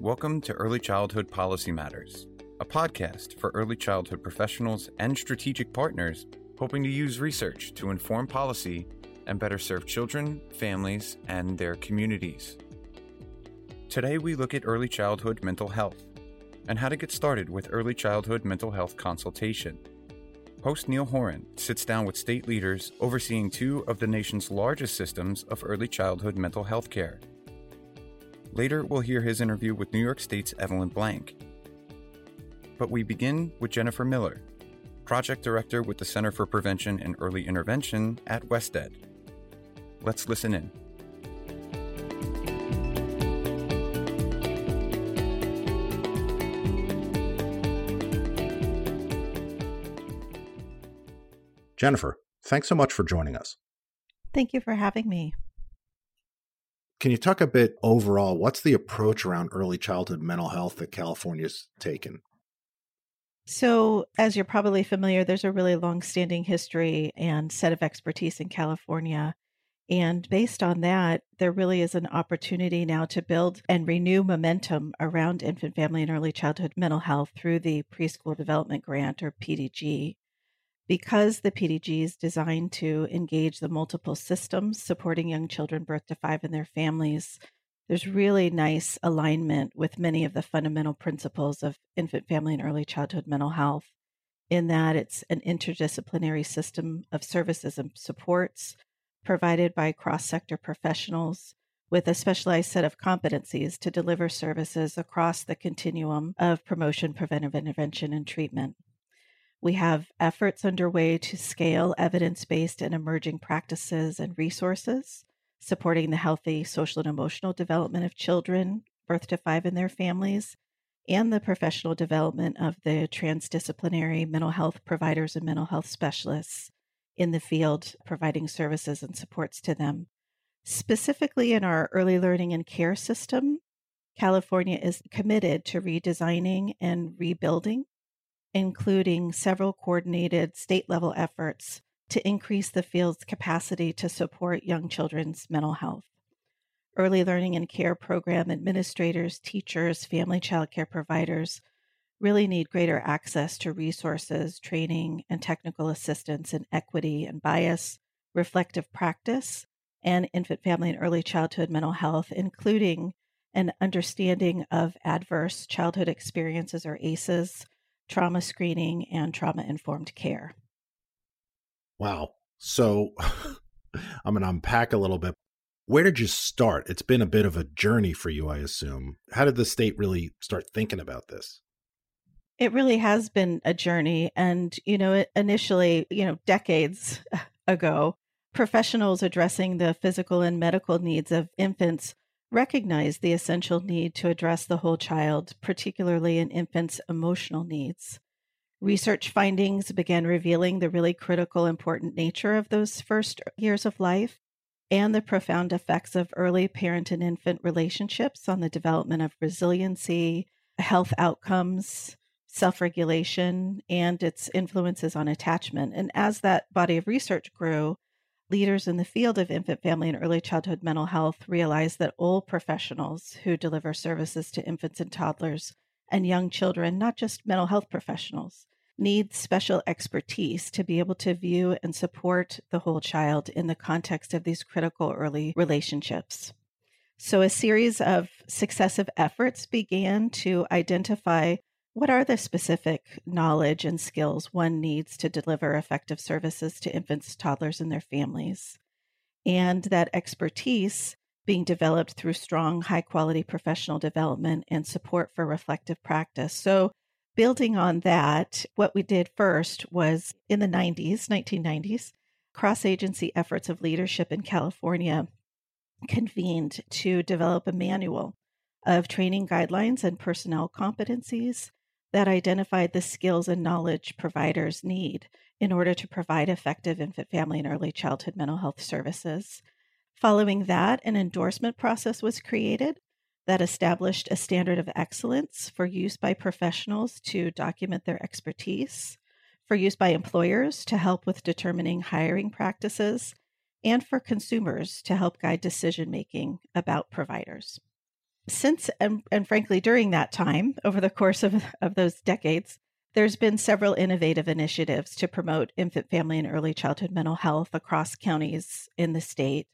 Welcome to Early Childhood Policy Matters, a podcast for early childhood professionals and strategic partners hoping to use research to inform policy and better serve children, families, and their communities. Today, we look at early childhood mental health and how to get started with early childhood mental health consultation. Host Neal Horen sits down with state leaders overseeing two of the nation's largest systems of early childhood mental health care. Later, we'll hear his interview with New York State's Evelyn Blanck. But we begin with Jennifer Miller, Project Director with the Center for Prevention and Early Intervention at WestEd. Let's listen in. Jennifer, thanks so much for joining us. Thank you for having me. Can you talk a bit overall? What's the approach around early childhood mental health that California's taken? So, as you're probably familiar, there's a really long standing history and set of expertise in California. And based on that, there really is an opportunity now to build and renew momentum around infant, family, and early childhood mental health through the Preschool Development Grant or PDG. Because the PDG is designed to engage the multiple systems supporting young children birth to five and their families, there's really nice alignment with many of the fundamental principles of infant, family, and early childhood mental health, in that it's an interdisciplinary system of services and supports provided by cross sector professionals with a specialized set of competencies to deliver services across the continuum of promotion, preventive intervention, and treatment. We have efforts underway to scale evidence based and emerging practices and resources supporting the healthy social and emotional development of children, birth to five, and their families, and the professional development of the transdisciplinary mental health providers and mental health specialists in the field, providing services and supports to them. Specifically, in our early learning and care system, California is committed to redesigning and rebuilding, including several coordinated state level efforts to increase the field's capacity to support young children's mental health. Early learning and care program administrators, teachers, family child care providers really need greater access to resources, training, and technical assistance in equity and bias, reflective practice, and infant, family, and early childhood mental health, including an understanding of adverse childhood experiences or ACEs, trauma screening, and trauma informed care. Wow. So I'm going to unpack a little bit. Where did you start? It's been a bit of a journey for you, I assume. How did the state really start thinking about this? It really has been a journey. And, you know, initially, you know, decades ago, professionals addressing the physical and medical needs of infants recognized the essential need to address the whole child, particularly in infants' emotional needs. Research findings began revealing the really critical, important nature of those first years of life and the profound effects of early parent and infant relationships on the development of resiliency, health outcomes, self regulation, and its influences on attachment. And as that body of research grew, leaders in the field of infant, family, and early childhood mental health realized that all professionals who deliver services to infants and toddlers and young children, not just mental health professionals, need special expertise to be able to view and support the whole child in the context of these critical early relationships. So, a series of successive efforts began to identify what are the specific knowledge and skills one needs to deliver effective services to infants, toddlers, and their families. And that expertise being developed through strong, high quality professional development and support for reflective practice. So, building on that, what we did first was in the 90s, 1990s, cross agency efforts of leadership in California convened to develop a manual of training guidelines and personnel competencies that identified the skills and knowledge providers need in order to provide effective infant, family, and early childhood mental health services. Following that, an endorsement process was created that established a standard of excellence for use by professionals to document their expertise. for use by employers to help with determining hiring practices, and for consumers to help guide decision making about providers. Since and, and frankly during that time, over the course of, of those decades, there's been several innovative initiatives to promote infant, family, and early childhood mental health across counties in the state,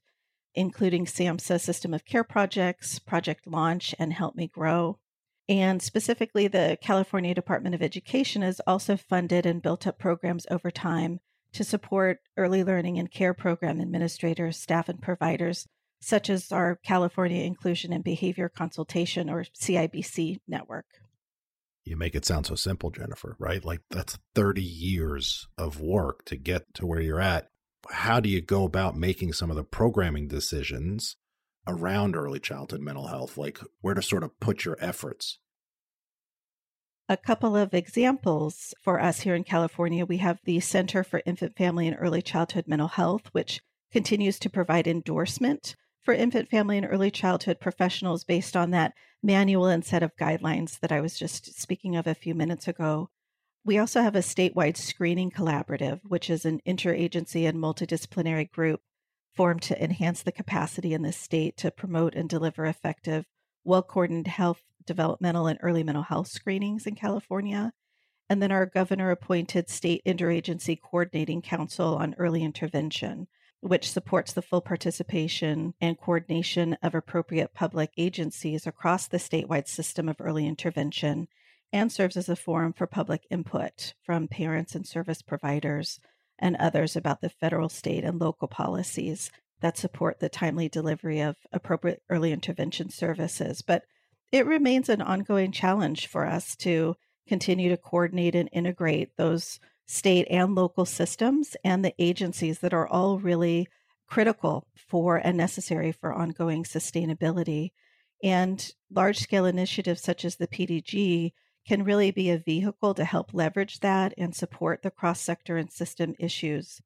including SAMHSA System of Care projects, Project Launch, and Help Me Grow. And specifically, the California Department of Education has also funded and built up programs over time to support early learning and care program administrators, staff, and providers, such as our California Inclusion and Behavior Consultation or CIBC network. You make it sound so simple, Jennifer, right? Like that's 30 years of work to get to where you're at. How do you go about making some of the programming decisions around early childhood mental health, like where to sort of put your efforts? A couple of examples for us here in California we have the Center for Infant, Family, and Early Childhood Mental Health, which continues to provide endorsement for infant, family, and early childhood professionals based on that manual and set of guidelines that I was just speaking of a few minutes ago. We also have a statewide screening collaborative, which is an interagency and multidisciplinary group formed to enhance the capacity in the state to promote and deliver effective, well coordinated health, developmental, and early mental health screenings in California. And then our governor appointed State Interagency Coordinating Council on Early Intervention, which supports the full participation and coordination of appropriate public agencies across the statewide system of early intervention and serves as a forum for public input from parents and service providers and others about the federal, state, and local policies that support the timely delivery of appropriate early intervention services. But it remains an ongoing challenge for us to continue to coordinate and integrate those state and local systems and the agencies that are all really critical for and necessary for ongoing sustainability. And large scale initiatives such as the PDG can really be a vehicle to help leverage that and support the cross sector and system issues.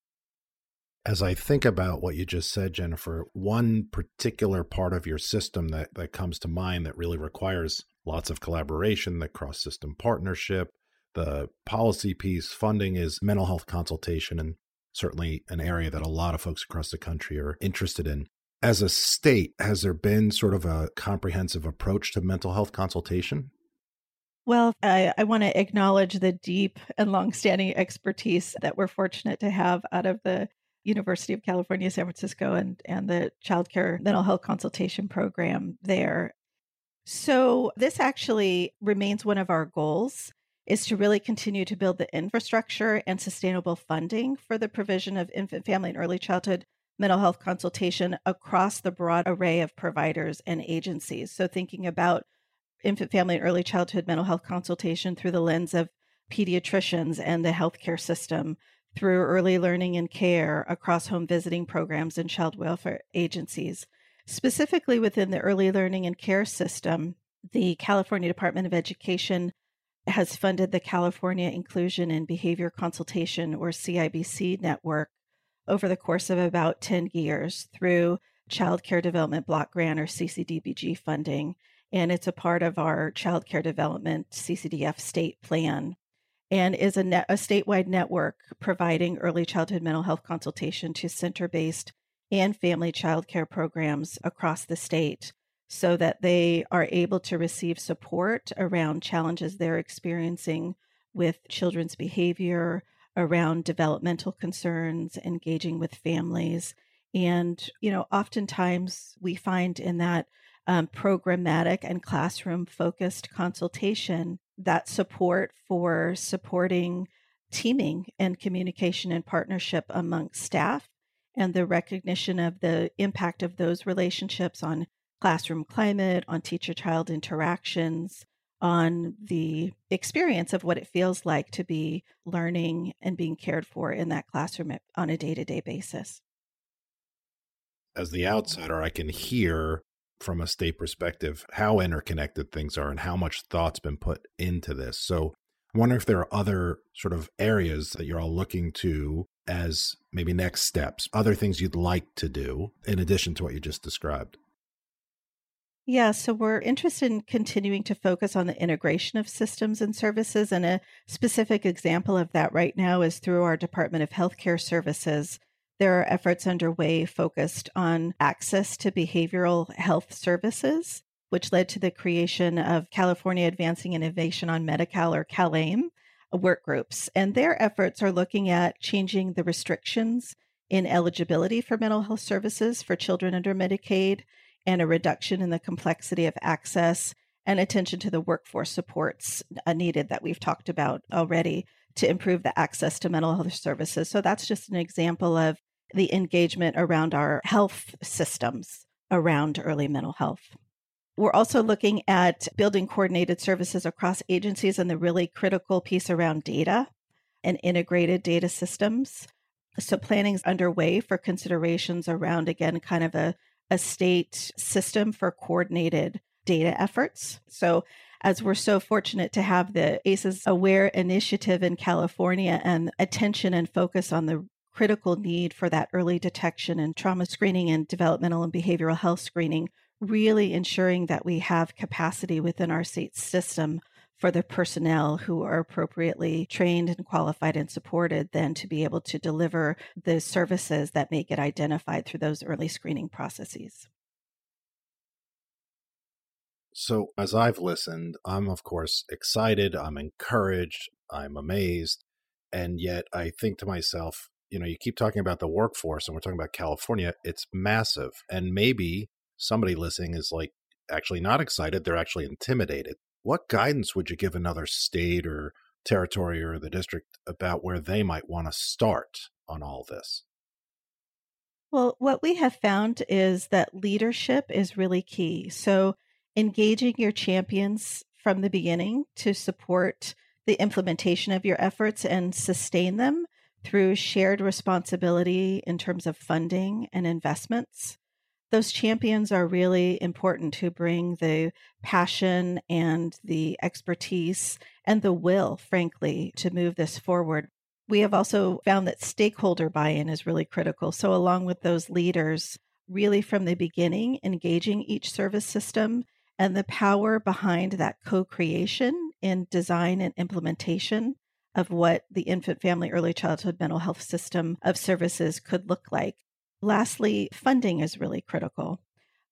As I think about what you just said, Jennifer, one particular part of your system that, that comes to mind that really requires lots of collaboration, the cross system partnership, the policy piece, funding is mental health consultation, and certainly an area that a lot of folks across the country are interested in. As a state, has there been sort of a comprehensive approach to mental health consultation? Well, I, I want to acknowledge the deep and longstanding expertise that we're fortunate to have out of the University of California, San Francisco, and, and the child care mental health consultation program there. So, this actually remains one of our goals is to really continue to build the infrastructure and sustainable funding for the provision of infant, family, and early childhood mental health consultation across the broad array of providers and agencies. So, thinking about infant, family, and early childhood mental health consultation through the lens of pediatricians and the healthcare system, through early learning and care across home visiting programs and child welfare agencies. Specifically within the early learning and care system, the California Department of Education has funded the California Inclusion and Behavior Consultation, or CIBC, network over the course of about 10 years through Child Care Development Block Grant, or CCDBG, funding. And it's a part of our child care development CCDF state plan and is a, net, a statewide network providing early childhood mental health consultation to center based and family child care programs across the state so that they are able to receive support around challenges they're experiencing with children's behavior, around developmental concerns, engaging with families. And, you know, oftentimes we find in that um, programmatic and classroom focused consultation, that support for supporting teaming and communication and partnership amongst staff, and the recognition of the impact of those relationships on classroom climate, on teacher child interactions, on the experience of what it feels like to be learning and being cared for in that classroom on a day to day basis. As the outsider, I can hear from a state perspective how interconnected things are and how much thought's been put into this. So I wonder if there are other sort of areas that you're all looking to as maybe next steps, other things you'd like to do in addition to what you just described. Yeah, so we're interested in continuing to focus on the integration of systems and services. And a specific example of that right now is through our Department of Healthcare Services. There are efforts underway focused on access to behavioral health services, which led to the creation of California Advancing Innovation on Medi-Cal or CalAIM uh, work groups. And their efforts are looking at changing the restrictions in eligibility for mental health services for children under Medicaid and a reduction in the complexity of access and attention to the workforce supports uh, needed that we've talked about already to improve the access to mental health services. So that's just an example of the engagement around our health systems around early mental health. We're also looking at building coordinated services across agencies and the really critical piece around data and integrated data systems. So planning is underway for considerations around, again, kind of a a state system for coordinated data efforts. So, as we're so fortunate to have the ACEs Aware initiative in California and attention and focus on the critical need for that early detection and trauma screening and developmental and behavioral health screening, really ensuring that we have capacity within our state system for the personnel who are appropriately trained and qualified and supported then to be able to deliver the services that may get identified through those early screening processes. So, as I've listened, I'm of course excited, I'm encouraged, I'm amazed. And yet I think to myself, you know, you keep talking about the workforce and we're talking about California, it's massive. And maybe somebody listening is like actually not excited, they're actually intimidated what guidance would you give another state or territory or the district about where they might want to start on all this? Well, what we have found is that leadership is really key. So, engaging your champions from the beginning to support the implementation of your efforts and sustain them through shared responsibility in terms of funding and investments those champions are really important to bring the passion and the expertise and the will, frankly, to move this forward. We have also found that stakeholder buy in is really critical. So, along with those leaders, really from the beginning, engaging each service system and the power behind that co creation in design and implementation of what the infant, family, early childhood mental health system of services could look like. Lastly, funding is really critical.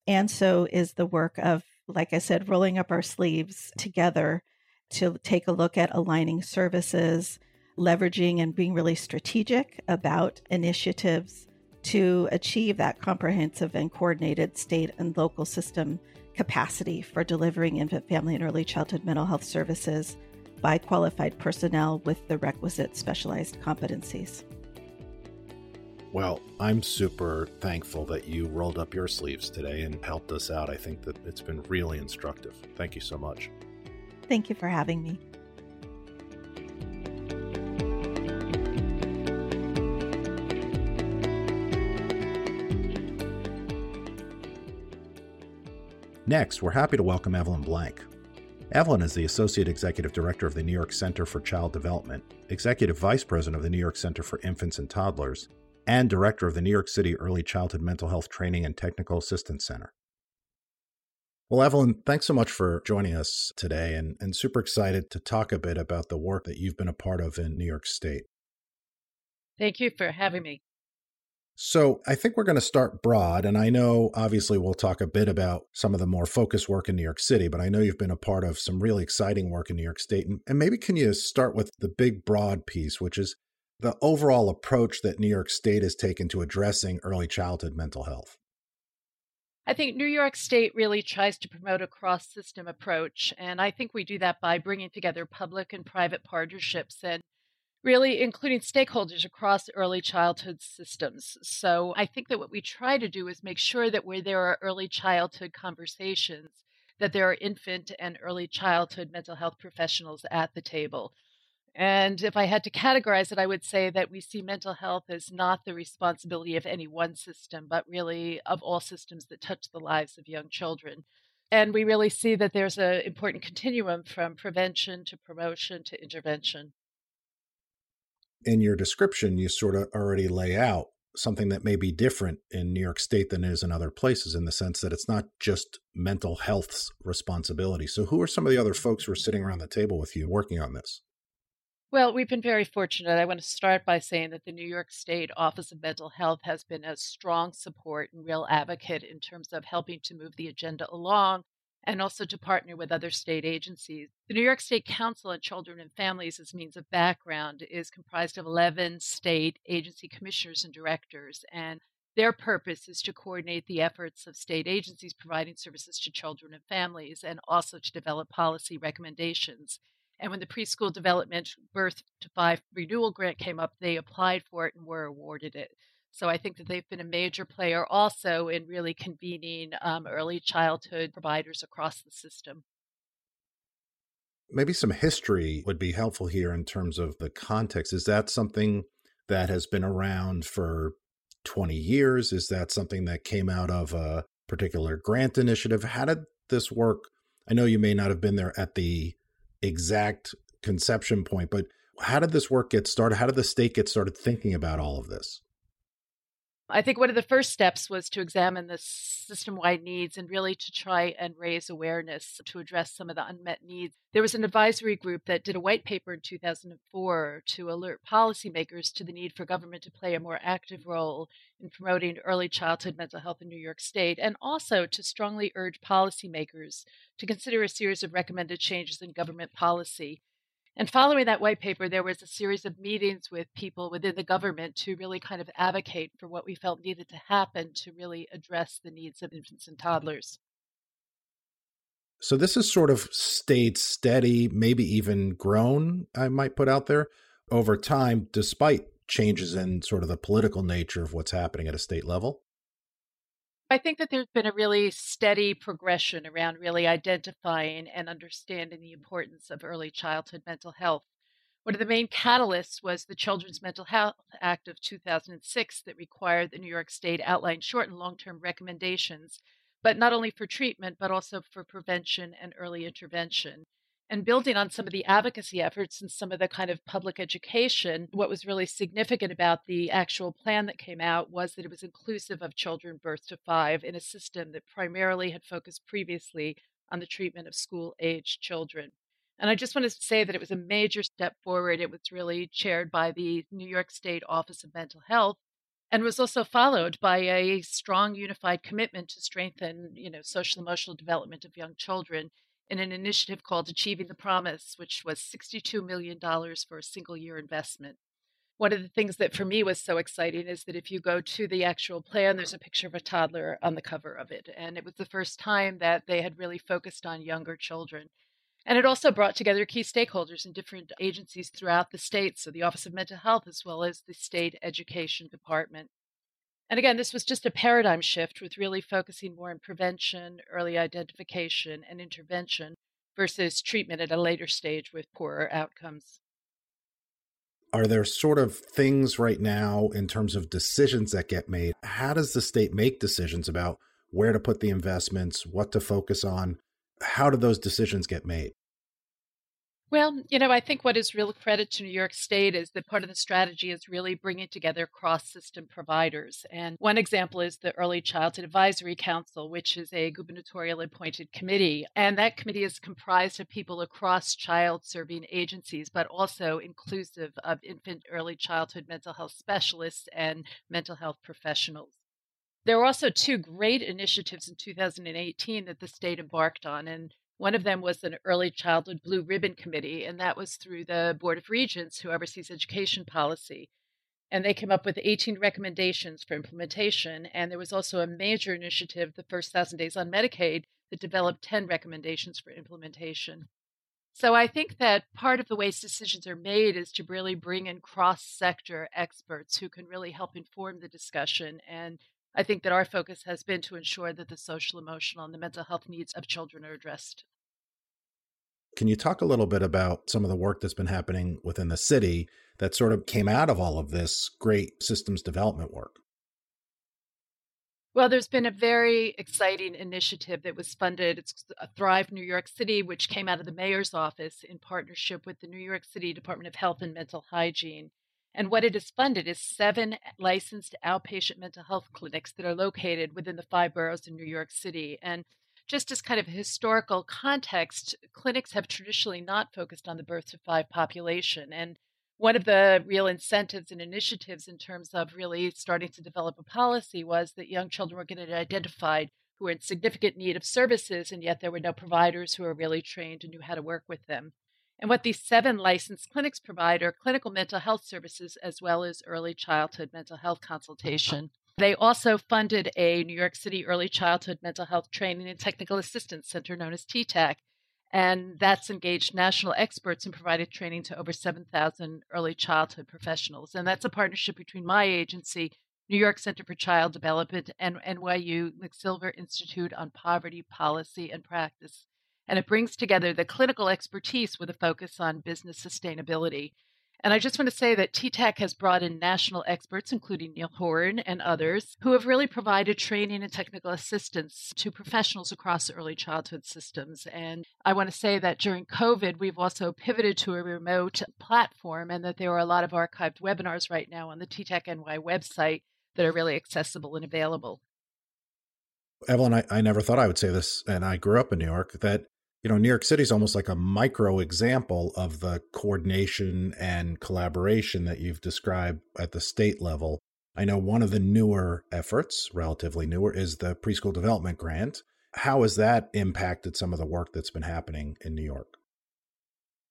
And so is the work of, like I said, rolling up our sleeves together to take a look at aligning services, leveraging and being really strategic about initiatives to achieve that comprehensive and coordinated state and local system capacity for delivering infant, family, and early childhood mental health services by qualified personnel with the requisite specialized competencies. Well, I'm super thankful that you rolled up your sleeves today and helped us out. I think that it's been really instructive. Thank you so much. Thank you for having me. Next, we're happy to welcome Evelyn Blanck. Evelyn is the Associate Executive Director of the New York Center for Child Development, Executive Vice President of the New York Center for Infants and Toddlers, and director of the New York City Early Childhood Mental Health Training and Technical Assistance Center. Well, Evelyn, thanks so much for joining us today and, and super excited to talk a bit about the work that you've been a part of in New York State. Thank you for having me. So, I think we're going to start broad. And I know obviously we'll talk a bit about some of the more focused work in New York City, but I know you've been a part of some really exciting work in New York State. And, and maybe can you start with the big broad piece, which is the overall approach that New York State has taken to addressing early childhood mental health? I think New York State really tries to promote a cross system approach. And I think we do that by bringing together public and private partnerships and really including stakeholders across early childhood systems. So I think that what we try to do is make sure that where there are early childhood conversations, that there are infant and early childhood mental health professionals at the table. And if I had to categorize it, I would say that we see mental health as not the responsibility of any one system, but really of all systems that touch the lives of young children. And we really see that there's an important continuum from prevention to promotion to intervention. In your description, you sort of already lay out something that may be different in New York State than it is in other places in the sense that it's not just mental health's responsibility. So, who are some of the other folks who are sitting around the table with you working on this? Well, we've been very fortunate. I want to start by saying that the New York State Office of Mental Health has been a strong support and real advocate in terms of helping to move the agenda along and also to partner with other state agencies. The New York State Council on Children and Families, as means of background, is comprised of 11 state agency commissioners and directors, and their purpose is to coordinate the efforts of state agencies providing services to children and families and also to develop policy recommendations. And when the preschool development birth to five renewal grant came up, they applied for it and were awarded it. So I think that they've been a major player also in really convening um, early childhood providers across the system. Maybe some history would be helpful here in terms of the context. Is that something that has been around for 20 years? Is that something that came out of a particular grant initiative? How did this work? I know you may not have been there at the exact conception point, but how did this work get started? How did the state get started thinking about all of this? I think one of the first steps was to examine the system wide needs and really to try and raise awareness to address some of the unmet needs. There was an advisory group that did a white paper in 2004 to alert policymakers to the need for government to play a more active role in promoting early childhood mental health in New York State and also to strongly urge policymakers to consider a series of recommended changes in government policy and following that white paper, there was a series of meetings with people within the government to really kind of advocate for what we felt needed to happen to really address the needs of infants and toddlers. So this has sort of stayed steady, maybe even grown, I might put out there, over time, despite changes in sort of the political nature of what's happening at a state level. I think that there's been a really steady progression around really identifying and understanding the importance of early childhood mental health. One of the main catalysts was the Children's Mental Health Act of 2006 that required the New York State outline short and long term recommendations, but not only for treatment, but also for prevention and early intervention and building on some of the advocacy efforts and some of the kind of public education, what was really significant about the actual plan that came out was that it was inclusive of children birth to five in a system that primarily had focused previously on the treatment of school aged children. And I just want to say that it was a major step forward. It was really chaired by the New York State Office of Mental Health and was also followed by a strong unified commitment to strengthen, you know, social emotional development of young children in an initiative called Achieving the Promise, which was $62 million for a single year investment. One of the things that for me was so exciting is that if you go to the actual plan, there's a picture of a toddler on the cover of it. And it was the first time that they had really focused on younger children. And it also brought together key stakeholders in different agencies throughout the state, so the Office of Mental Health as well as the state education department. And again, this was just a paradigm shift with really focusing more on prevention, early identification, and intervention versus treatment at a later stage with poorer outcomes. Are there sort of things right now in terms of decisions that get made? How does the state make decisions about where to put the investments, what to focus on? How do those decisions get made? Well, you know, I think what is real credit to New York State is that part of the strategy is really bringing together cross system providers. And one example is the Early Childhood Advisory Council, which is a gubernatorial appointed committee. And that committee is comprised of people across child serving agencies, but also inclusive of infant early childhood mental health specialists and mental health professionals. There were also two great initiatives in 2018 that the state embarked on. And one of them was an early childhood blue ribbon committee, and that was through the Board of Regents, who oversees education policy. And they came up with 18 recommendations for implementation. And there was also a major initiative, the first thousand days on Medicaid, that developed 10 recommendations for implementation. So I think that part of the ways decisions are made is to really bring in cross sector experts who can really help inform the discussion and I think that our focus has been to ensure that the social, emotional, and the mental health needs of children are addressed. Can you talk a little bit about some of the work that's been happening within the city that sort of came out of all of this great systems development work? Well, there's been a very exciting initiative that was funded. It's Thrive New York City, which came out of the mayor's office in partnership with the New York City Department of Health and Mental Hygiene. And what it has funded is seven licensed outpatient mental health clinics that are located within the five boroughs in New York City. And just as kind of historical context, clinics have traditionally not focused on the birth to five population. And one of the real incentives and initiatives in terms of really starting to develop a policy was that young children were getting identified who were in significant need of services, and yet there were no providers who were really trained and knew how to work with them. And what these seven licensed clinics provide are clinical mental health services as well as early childhood mental health consultation. They also funded a New York City Early Childhood Mental Health Training and Technical Assistance Center known as TTAC. And that's engaged national experts and provided training to over 7,000 early childhood professionals. And that's a partnership between my agency, New York Center for Child Development, and NYU McSilver Institute on Poverty Policy and Practice. And it brings together the clinical expertise with a focus on business sustainability. And I just want to say that TTAC has brought in national experts, including Neal Horen and others, who have really provided training and technical assistance to professionals across early childhood systems. And I want to say that during COVID, we've also pivoted to a remote platform and that there are a lot of archived webinars right now on the TTAC NY website that are really accessible and available. Evelyn, I, I never thought I would say this, and I grew up in New York, that you know, New York City is almost like a micro example of the coordination and collaboration that you've described at the state level. I know one of the newer efforts, relatively newer, is the preschool development grant. How has that impacted some of the work that's been happening in New York?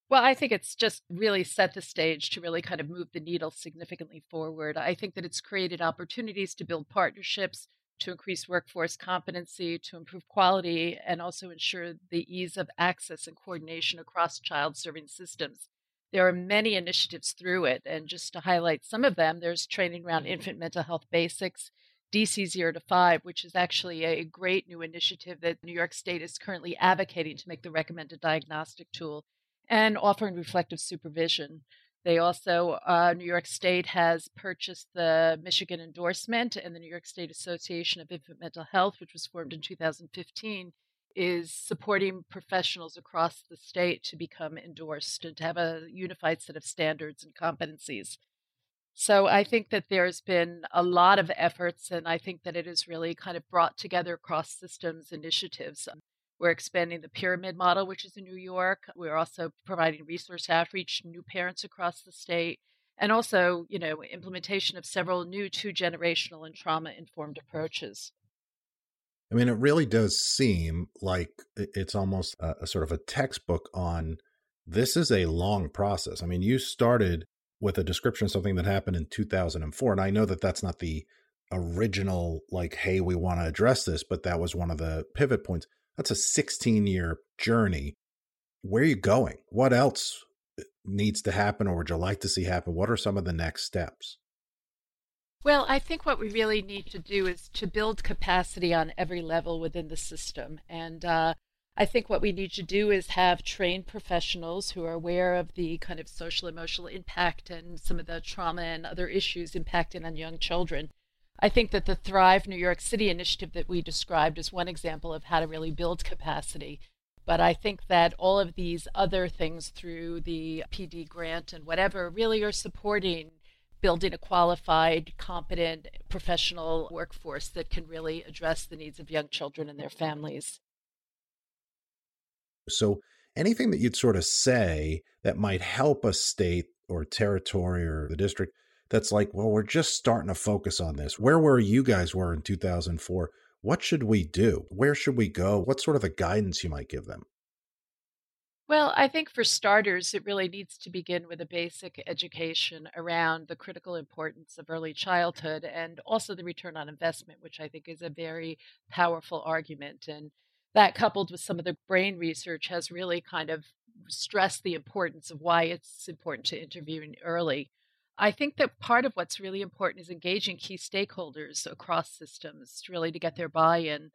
Well, I think it's just really set the stage to really kind of move the needle significantly forward. I think that it's created opportunities to build partnerships to increase workforce competency, to improve quality, and also ensure the ease of access and coordination across child serving systems. There are many initiatives through it, and just to highlight some of them, there's training around infant mental health basics, DC 0 to 5, which is actually a great new initiative that New York State is currently advocating to make the recommended diagnostic tool, and offering reflective supervision. They also, uh, New York State has purchased the Michigan endorsement, and the New York State Association of Infant Mental Health, which was formed in 2015, is supporting professionals across the state to become endorsed and to have a unified set of standards and competencies. So I think that there's been a lot of efforts, and I think that it has really kind of brought together cross systems initiatives. We're expanding the pyramid model, which is in New York. We're also providing resource outreach to new parents across the state, and also, you know, implementation of several new two generational and trauma informed approaches. I mean, it really does seem like it's almost a, a, sort of a textbook on this is a long process. I mean, you started with a description of something that happened in 2004, and I know that that's not the original, like, hey, we want to address this, but that was one of the pivot points that's a 16 year journey. Where are you going? What else uh, needs to happen or would you like to see happen? What are some of the next steps? Well, I think what we really need to do is to build capacity on every level within the system. And uh, I think what we need to do is have trained professionals who are aware of the kind of social emotional impact and some of the trauma and other issues impacting on young children. I think that the Thrive New York City initiative that we described is one example of how to really build capacity. But I think that all of these other things through the PD grant and whatever really are supporting building a qualified, competent, professional workforce that can really address the needs of young children and their families. So, anything that you'd sort of say that might help a state or territory or the district that's like, well, we're just starting to focus on this. Where were you guys were in 2004? What should we do? Where should we go? What sort of the guidance you might give them? Well, I think for starters, it really needs to begin with a basic education around the critical importance of early childhood and also the return on investment, which I think is a very powerful argument. And that, coupled with some of the brain research, has really kind of stressed the importance of why it's important to intervene early. I think that part of what's really important is engaging key stakeholders across systems really to get their buy in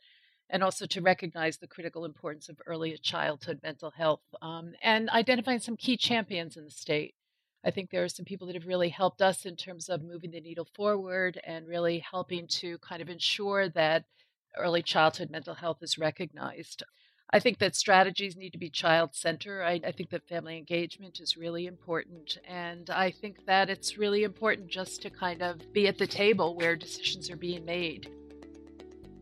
and also to recognize the critical importance of early childhood mental health um, and identifying some key champions in the state. I think there are some people that have really helped us in terms of moving the needle forward and really helping to kind of ensure that early childhood mental health is recognized. I think that strategies need to be child centered. I, I, think that family engagement is really important. And I think that it's really important just to kind of be at the table where decisions are being made.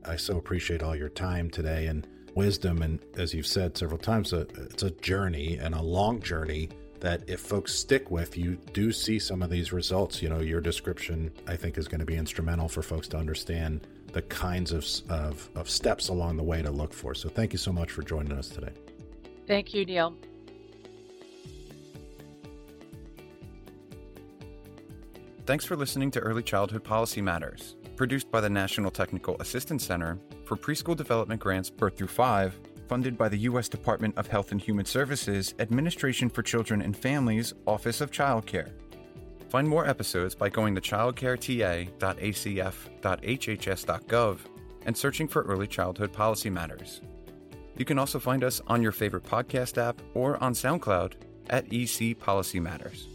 I so appreciate all your time today and wisdom. And as you've said several times, uh, it's a journey and a long journey that if folks stick with, you do see some of these results. You know, your description, I think, is going to be instrumental for folks to understand the kinds of, of, of steps along the way to look for. So thank you so much for joining us today. Thank you, Neal. Thanks for listening to Early Childhood Policy Matters, produced by the National Technical Assistance Center for Preschool Development Grants Birth Through 5 funded by the U.S. Department of Health and Human Services Administration for Children and Families Office of Child Care. Find more episodes by going to childcareta.acf.hhs.gov and searching for Early Childhood Policy Matters. You can also find us on your favorite podcast app or on SoundCloud at EC Policy Matters.